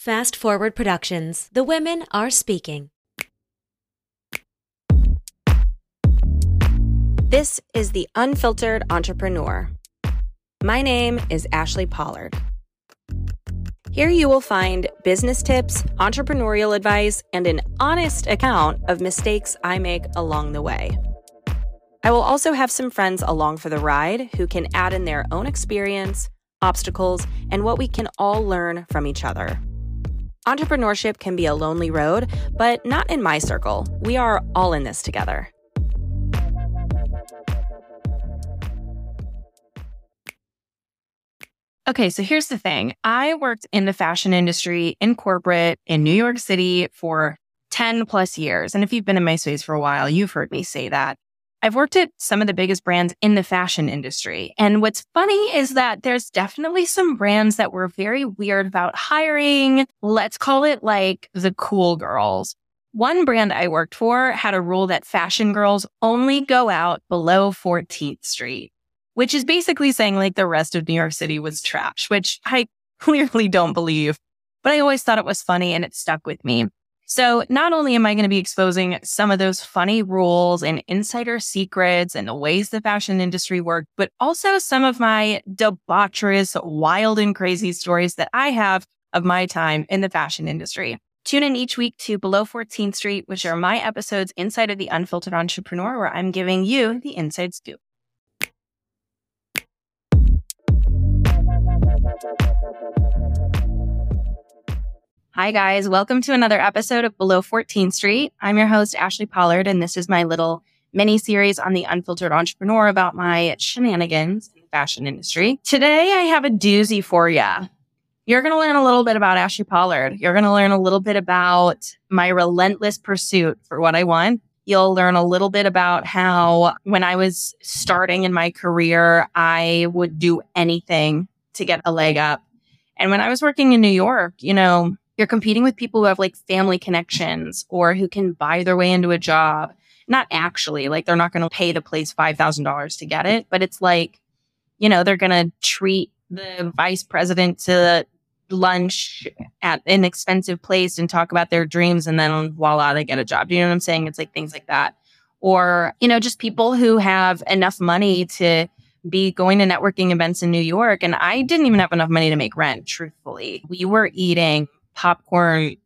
Fast Forward Productions. The women are speaking. This is The Unfiltered Entrepreneur. My name is Ashli Pollard. Here you will find business tips, entrepreneurial advice, and an honest account of mistakes I make along the way. I will also have some friends along for the ride who can add in their own experience, obstacles, and what we can all learn from each other. Entrepreneurship can be a lonely road, but not in my circle. We are all in this together. Okay, so here's the thing. I worked in the fashion industry in corporate in New York City for 10 plus years. And if you've been in my space for a while, you've heard me say that. I've worked at some of the biggest brands in the fashion industry. And what's funny is that there's definitely some brands that were very weird about hiring. Let's call it like the cool girls. One brand I worked for had a rule that fashion girls only go out below 14th Street, which is basically saying like the rest of New York City was trash, which I clearly don't believe. But I always thought it was funny and it stuck with me. So not only am I going to be exposing some of those funny rules and insider secrets and the ways the fashion industry work, but also some of my debaucherous, wild and crazy stories that I have of my time in the fashion industry. Tune in each week to Below 14th Street, which are my episodes inside of the Unfiltered Entrepreneur, where I'm giving you the inside scoop. Hi, guys. Welcome to another episode of Below 14th Street. I'm your host, Ashli Pollard, and this is my little mini series on the Unfiltered Entrepreneur about my shenanigans in the fashion industry. Today, I have a doozy for you. You're going to learn a little bit about Ashli Pollard. You're going to learn a little bit about my relentless pursuit for what I want. You'll learn a little bit about how when I was starting in my career, I would do anything to get a leg up. And when I was working in New York, you know, you're competing with people who have like family connections or who can buy their way into a job. Not actually, like they're not going to pay the place $5,000 to get it, but it's like, you know, they're going to treat the vice president to lunch at an expensive place and talk about their dreams and then voila, they get a job. Do you know what I'm saying? It's like things like that. Or, you know, just people who have enough money to be going to networking events in New York. And I didn't even have enough money to make rent, truthfully. We were eating popcorn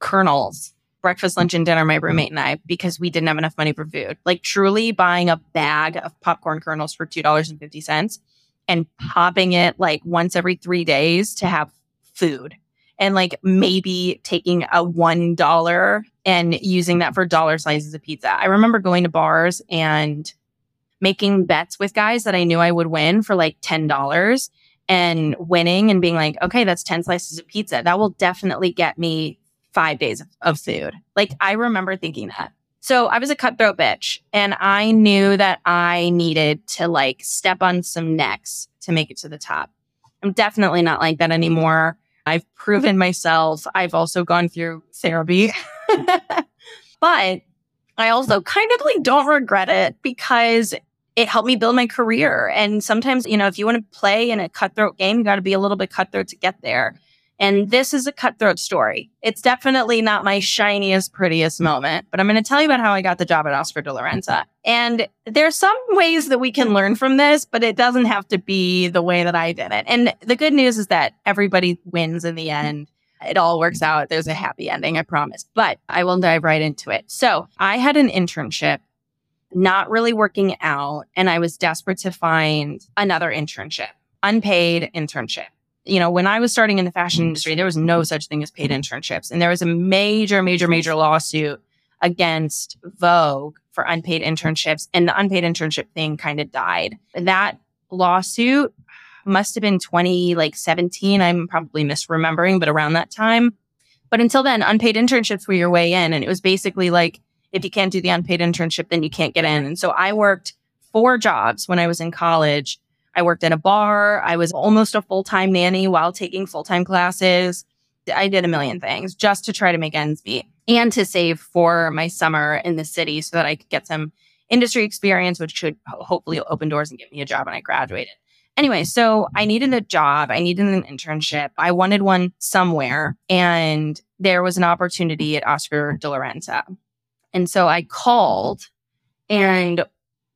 kernels breakfast, lunch, and dinner, my roommate and I, because we didn't have enough money for food. Like truly buying a bag of popcorn kernels for $2.50 and popping it like once every three days to have food. And like maybe taking a $1 and using that for dollar slices of pizza. I remember going to bars and making bets with guys that I knew I would win for like $10 and winning and being like, okay, that's 10 slices of pizza. That will definitely get me five days of food. Like I remember thinking that. So I was a cutthroat bitch and I knew that I needed to like step on some necks to make it to the top. I'm definitely not like that anymore. I've proven myself. I've also gone through therapy. but I also kind of like don't regret it because it helped me build my career. And sometimes, you know, if you want to play in a cutthroat game, you got to be a little bit cutthroat to get there. And this is a cutthroat story. It's definitely not my shiniest, prettiest moment, but I'm going to tell you about how I got the job at Oscar de la Renta. And there's some ways that we can learn from this, but it doesn't have to be the way that I did it. And the good news is that everybody wins in the end. It all works out. There's a happy ending, I promise. But I will dive right into it. So I had an internship not really working out. And I was desperate to find another internship, unpaid internship. You know, when I was starting in the fashion mm. industry, there was no such thing as paid internships. And there was a major, major, major lawsuit against Vogue for unpaid internships. And the unpaid internship thing kind of died. That lawsuit must have been 20 like 17. I'm probably misremembering, but around that time. But until then, unpaid internships were your way in. And it was basically like if you can't do the unpaid internship, then you can't get in. And so I worked four jobs when I was in college. I worked in a bar. I was almost a full time nanny while taking full time classes. I did a million things just to try to make ends meet and to save for my summer in the city so that I could get some industry experience, which should hopefully open doors and get me a job when I graduated. Anyway, so I needed a job. I needed an internship. I wanted one somewhere. And there was an opportunity at Oscar de la Renta. And so I called and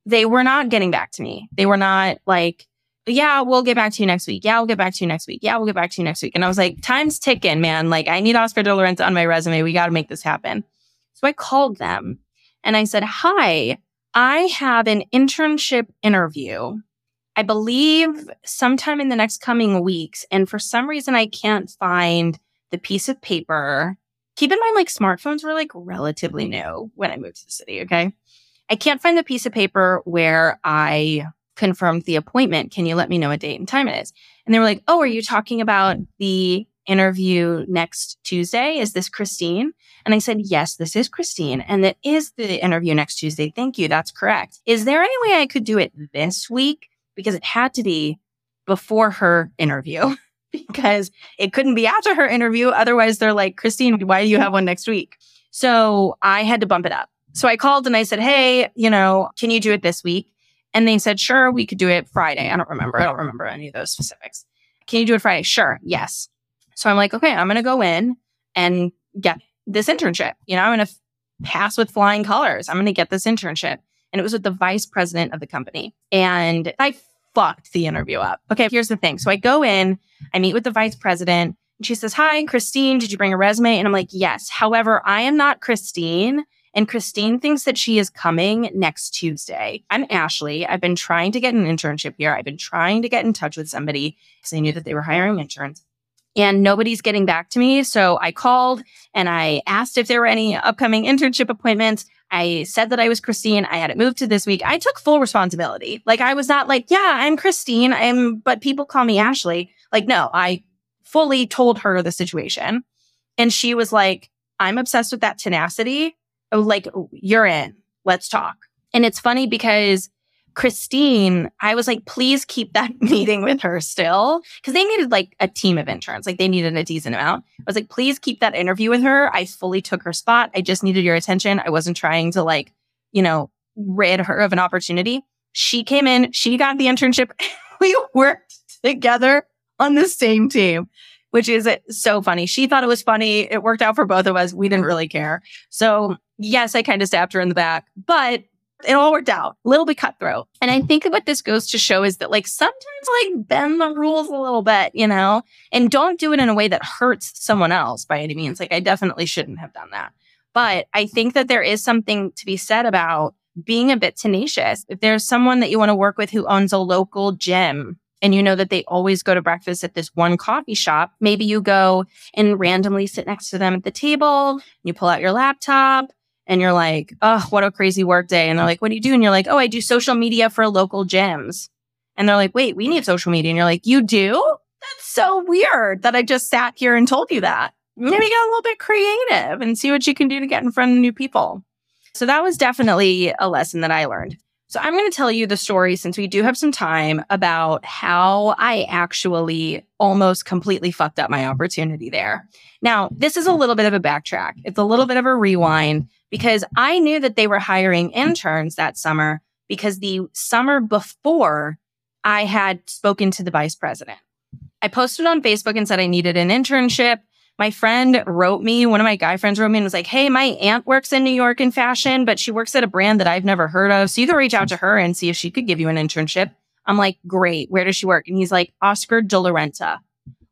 they were not getting back to me. They were not like, yeah, we'll get back to you next week. Yeah, we'll get back to you next week. Yeah, we'll get back to you next week. And I was like, time's ticking, man. Like, I need Oscar de la Renta on my resume. We got to make this happen. So I called them and I said, Hi, I have an internship interview. I believe sometime in the next coming weeks. And for some reason, I can't find the piece of paper. Keep in mind, like smartphones were like relatively new when I moved to the city. Okay. I can't find the piece of paper where I confirmed the appointment. Can you let me know what date and time it is? And they were like, Oh, are you talking about the interview next Tuesday? Is this Christine? And I said, Yes, this is Christine. And that is the interview next Tuesday. Thank you. That's correct. Is there any way I could do it this week? Because it had to be before her interview. because it couldn't be after her interview. Otherwise, they're like, Christine, why do you have one next week? So I had to bump it up. So I called and I said, Hey, you know, can you do it this week? And they said, Sure, we could do it Friday. I don't remember. I don't remember any of those specifics. Can you do it Friday? Sure. Yes. So I'm like, okay, I'm going to go in and get this internship. You know, I'm going to f- pass with flying colors. I'm going to get this internship. And it was with the vice president of the company. And I fucked the interview up. Okay, here's the thing. So I go in, I meet with the vice president, and she says, Hi, Christine, did you bring a resume? And I'm like, Yes. However, I am not Christine. And Christine thinks that she is coming next Tuesday. I'm Ashli. I've been trying to get an internship here. I've been trying to get in touch with somebody because I knew that they were hiring interns and nobody's getting back to me. So I called and I asked if there were any upcoming internship appointments. I said that I was Christine. I had it moved to this week. I took full responsibility. Like I was not like, yeah, I'm Christine. I'm, but people call me Ashli. Like, no, I fully told her the situation. And she was like, I'm obsessed with that tenacity. Oh, like, you're in. Let's talk. And it's funny because Christine, I was like, please keep that meeting with her still. Cause they needed like a team of interns. Like they needed a decent amount. I was like, please keep that interview with her. I fully took her spot. I just needed your attention. I wasn't trying to like, you know, rid her of an opportunity. She came in, she got the internship. we worked together on the same team, which is uh, so funny. She thought it was funny. It worked out for both of us. We didn't really care. So yes, I kind of stabbed her in the back, but it all worked out. A little bit cutthroat. And I think what this goes to show is that like sometimes like bend the rules a little bit, you know, and don't do it in a way that hurts someone else by any means. Like I definitely shouldn't have done that. But I think that there is something to be said about being a bit tenacious. If there's someone that you want to work with who owns a local gym and you know that they always go to breakfast at this one coffee shop, maybe you go and randomly sit next to them at the table, you pull out your laptop, and you're like, oh, what a crazy work day. And they're like, what do you do? And you're like, oh, I do social media for local gyms. And they're like, wait, we need social media. And you're like, you do? That's so weird that I just sat here and told you that. Maybe get a little bit creative and see what you can do to get in front of new people. So that was definitely a lesson that I learned. So I'm going to tell you the story since we do have some time about how I actually almost completely fucked up my opportunity there. Now, this is a little bit of a backtrack. It's a little bit of a rewind because I knew that they were hiring interns that summer because the summer before I had spoken to the vice president. I posted on Facebook and said I needed an internship. My friend wrote me, one of my guy friends wrote me and was like, Hey, my aunt works in New York in fashion, but she works at a brand that I've never heard of. So you can reach out to her and see if she could give you an internship. I'm like, Great. Where does she work? And he's like, Oscar de la Renta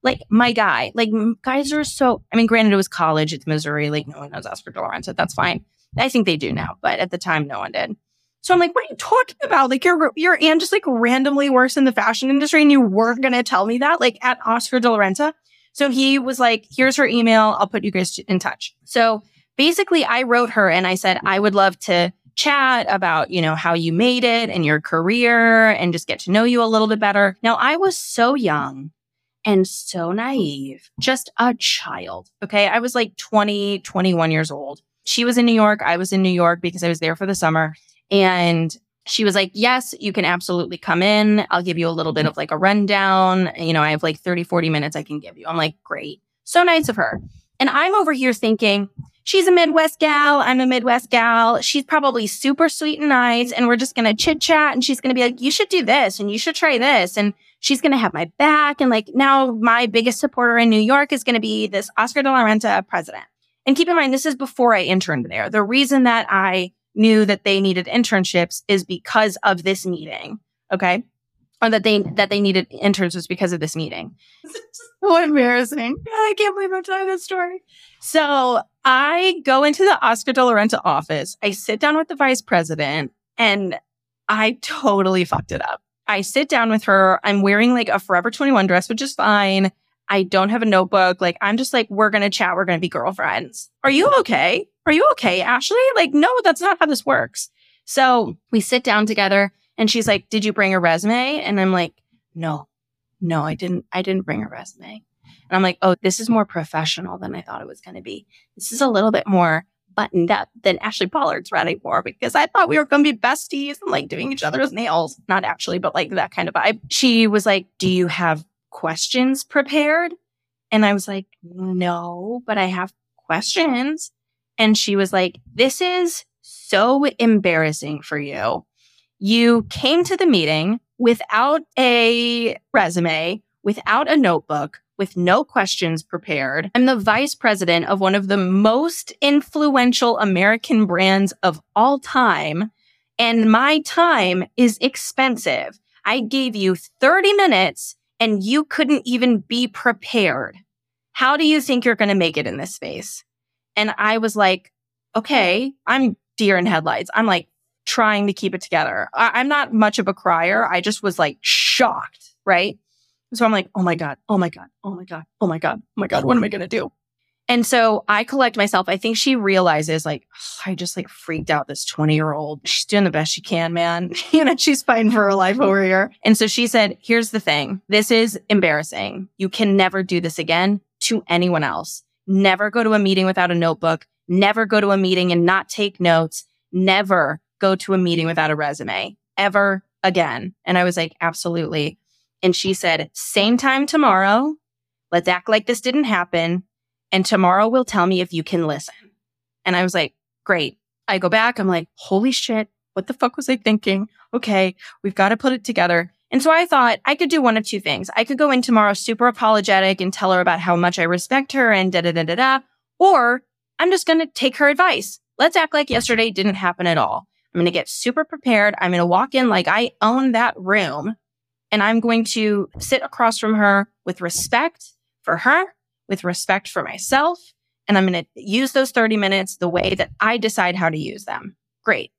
like my guy. Like guys are so. I mean, granted, it was college. It's Missouri. Like no one knows Oscar de la Renta. That's fine. I think they do now, but at the time, no one did. So I'm like, what are you talking about? Like your your aunt just like randomly works in the fashion industry, and you weren't gonna tell me that, like at Oscar de la Renta. So he was like, here's her email. I'll put you guys in touch. So basically, I wrote her and I said, I would love to chat about, you know, how you made it and your career and just get to know you a little bit better. Now, I was so young and so naive, just a child. Okay. I was like 20, 21 years old. She was in New York. I was in New York because I was there for the summer. And she was like, Yes, you can absolutely come in. I'll give you a little bit of like a rundown. You know, I have like 30, 40 minutes I can give you. I'm like, Great. So nice of her. And I'm over here thinking, She's a Midwest gal. I'm a Midwest gal. She's probably super sweet and nice. And we're just going to chit chat. And she's going to be like, You should do this and you should try this. And she's going to have my back. And like now my biggest supporter in New York is going to be this Oscar de la Renta president. And keep in mind, this is before I interned there. The reason that I knew that they needed internships is because of this meeting. Okay. Or that they that they needed interns was because of this meeting. so embarrassing. I can't believe I'm telling this story. So I go into the Oscar de la Renta office. I sit down with the vice president and I totally fucked it up. I sit down with her. I'm wearing like a Forever 21 dress, which is fine. I don't have a notebook. Like, I'm just like, we're going to chat. We're going to be girlfriends. Are you okay? Are you okay, Ashli? Like, no, that's not how this works. So we sit down together and she's like, did you bring a resume? And I'm like, no, no, I didn't. I didn't bring a resume. And I'm like, oh, this is more professional than I thought it was going to be. This is a little bit more buttoned up than Ashli Pollard's ready for because I thought we were going to be besties and like doing each other's nails. Not actually, but like that kind of vibe. She was like, do you have questions prepared? And I was like, no, but I have questions. And she was like, this is so embarrassing for you. You came to the meeting without a resume, without a notebook, with no questions prepared. I'm the vice president of one of the most influential American brands of all time. And my time is expensive. I gave you 30 minutes and you couldn't even be prepared. How do you think you're going to make it in this space? And I was like, okay, I'm deer in headlights. I'm like trying to keep it together. I- am not much of a crier. I just was like shocked, right? So I'm like, oh my God, oh my God, oh my God, oh my God, oh my God, what am I going to do? And so I collect myself. I think she realizes like, oh, I just like freaked out this 20 year old. She's doing the best she can, man. you know, she's fighting for her life over here. And so she said, here's the thing. This is embarrassing. You can never do this again to anyone else. Never go to a meeting without a notebook. Never go to a meeting and not take notes. Never go to a meeting without a resume ever again. And I was like, absolutely. And she said, same time tomorrow. Let's act like this didn't happen. And tomorrow will tell me if you can listen. And I was like, great. I go back. I'm like, holy shit. What the fuck was I thinking? Okay. We've got to put it together. And so I thought I could do one of two things. I could go in tomorrow super apologetic and tell her about how much I respect her and da da da da da. Or I'm just going to take her advice. Let's act like yesterday didn't happen at all. I'm going to get super prepared. I'm going to walk in like I own that room and I'm going to sit across from her with respect for her, with respect for myself. And I'm going to use those 30 minutes the way that I decide how to use them. Great.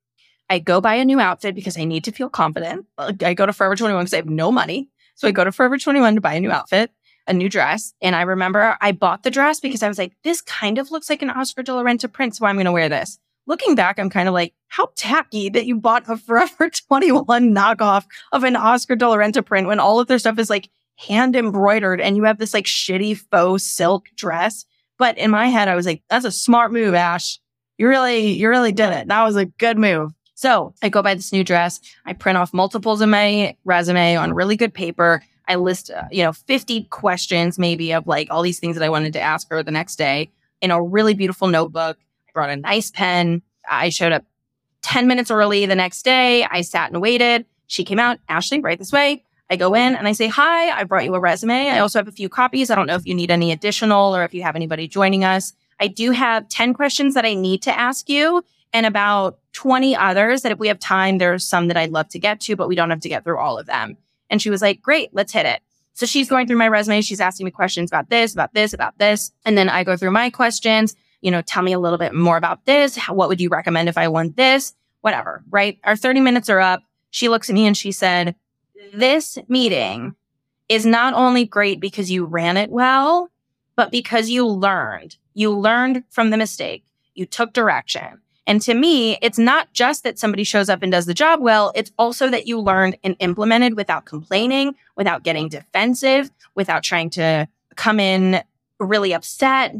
I go buy a new outfit because I need to feel confident. I go to Forever 21 because I have no money. So I go to Forever 21 to buy a new outfit, a new dress. And I remember I bought the dress because I was like, this kind of looks like an Oscar de la Renta print. So I'm going to wear this looking back, I'm kind of like, how tacky that you bought a Forever 21 knockoff of an Oscar de la Renta print when all of their stuff is like hand embroidered and you have this like shitty faux silk dress. But in my head, I was like, that's a smart move, Ash. You really, you really did it. That was a good move. So I go buy this new dress. I print off multiples of my resume on really good paper. I list, uh, you know, 50 questions maybe of like all these things that I wanted to ask her the next day in a really beautiful notebook brought a nice pen. I showed up 10 minutes early the next day. I sat and waited. She came out, Ashli, right this way. I go in and I say, Hi, I brought you a resume. I also have a few copies. I don't know if you need any additional or if you have anybody joining us. I do have 10 questions that I need to ask you and about 20 others that if we have time, there's some that I'd love to get to, but we don't have to get through all of them. And she was like, Great, let's hit it. So she's going through my resume. She's asking me questions about this, about this, about this. And then I go through my questions you know, tell me a little bit more about this. How, what would you recommend if I want this? Whatever, right? Our 30 minutes are up. She looks at me and she said, this meeting is not only great because you ran it well, but because you learned. You learned from the mistake. You took direction. And to me, it's not just that somebody shows up and does the job well. It's also that you learned and implemented without complaining, without getting defensive, without trying to come in really upset,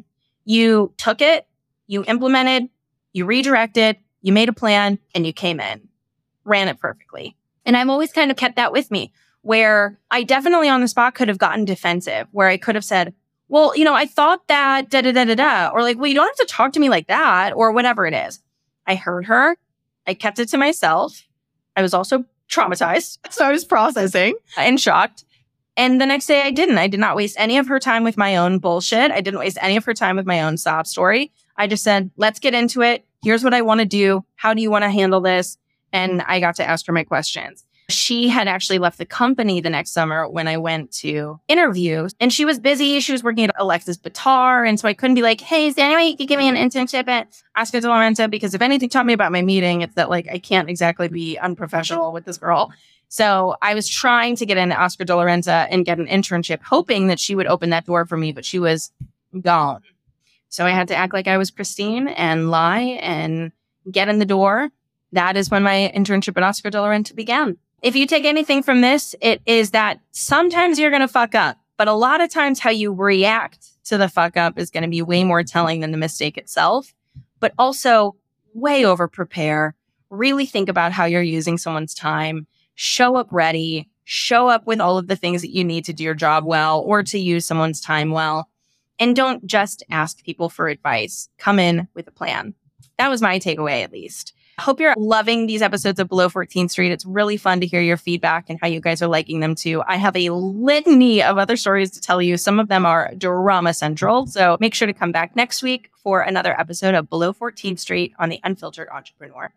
you took it, you implemented, you redirected, you made a plan, and you came in, ran it perfectly. And I've always kind of kept that with me where I definitely on the spot could have gotten defensive, where I could have said, well, you know, I thought that da da da da da, or like, well, you don't have to talk to me like that, or whatever it is. I heard her. I kept it to myself. I was also traumatized. So I was processing and shocked. And the next day I didn't. I did not waste any of her time with my own bullshit. I didn't waste any of her time with my own sob story. I just said, let's get into it. Here's what I want to do. How do you want to handle this? And I got to ask her my questions. She had actually left the company the next summer when I went to interview and she was busy. She was working at Alexis Bittar. And so I couldn't be like, Hey, is there any way you could give me an internship at Oscar de la Renta? Because if anything taught me about my meeting, it's that like I can't exactly be unprofessional with this girl. So I was trying to get into Oscar de la Renta and get an internship, hoping that she would open that door for me, but she was gone. So I had to act like I was Christine and lie and get in the door. That is when my internship at Oscar de la Renta began. If you take anything from this, it is that sometimes you're going to fuck up, but a lot of times how you react to the fuck up is going to be way more telling than the mistake itself, but also way over prepare. Really think about how you're using someone's time. Show up ready. Show up with all of the things that you need to do your job well or to use someone's time well. And don't just ask people for advice. Come in with a plan. That was my takeaway, at least. Hope you're loving these episodes of Below 14th Street. It's really fun to hear your feedback and how you guys are liking them too. I have a litany of other stories to tell you. Some of them are drama central. So make sure to come back next week for another episode of Below 14th Street on the Unfiltered Entrepreneur.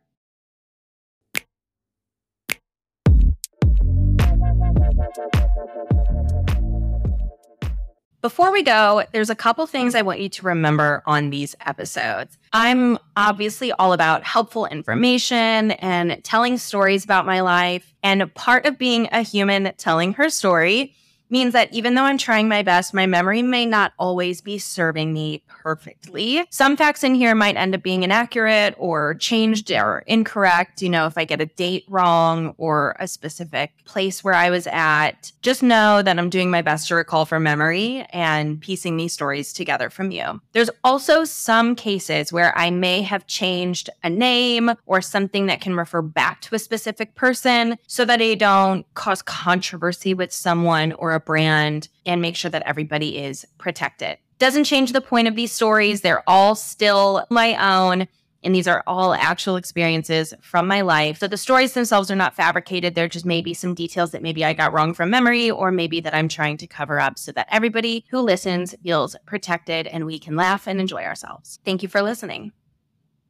Before we go, there's a couple things I want you to remember on these episodes. I'm obviously all about helpful information and telling stories about my life. And part of being a human telling her story means that even though I'm trying my best, my memory may not always be serving me perfectly. Some facts in here might end up being inaccurate or changed or incorrect. You know, if I get a date wrong or a specific place where I was at, just know that I'm doing my best to recall from memory and piecing these stories together from you. There's also some cases where I may have changed a name or something that can refer back to a specific person so that I don't cause controversy with someone or brand and make sure that everybody is protected. Doesn't change the point of these stories. They're all still my own. And these are all actual experiences from my life. So the stories themselves are not fabricated. They're just maybe some details that maybe I got wrong from memory, or maybe that I'm trying to cover up so that everybody who listens feels protected and we can laugh and enjoy ourselves. Thank you for listening.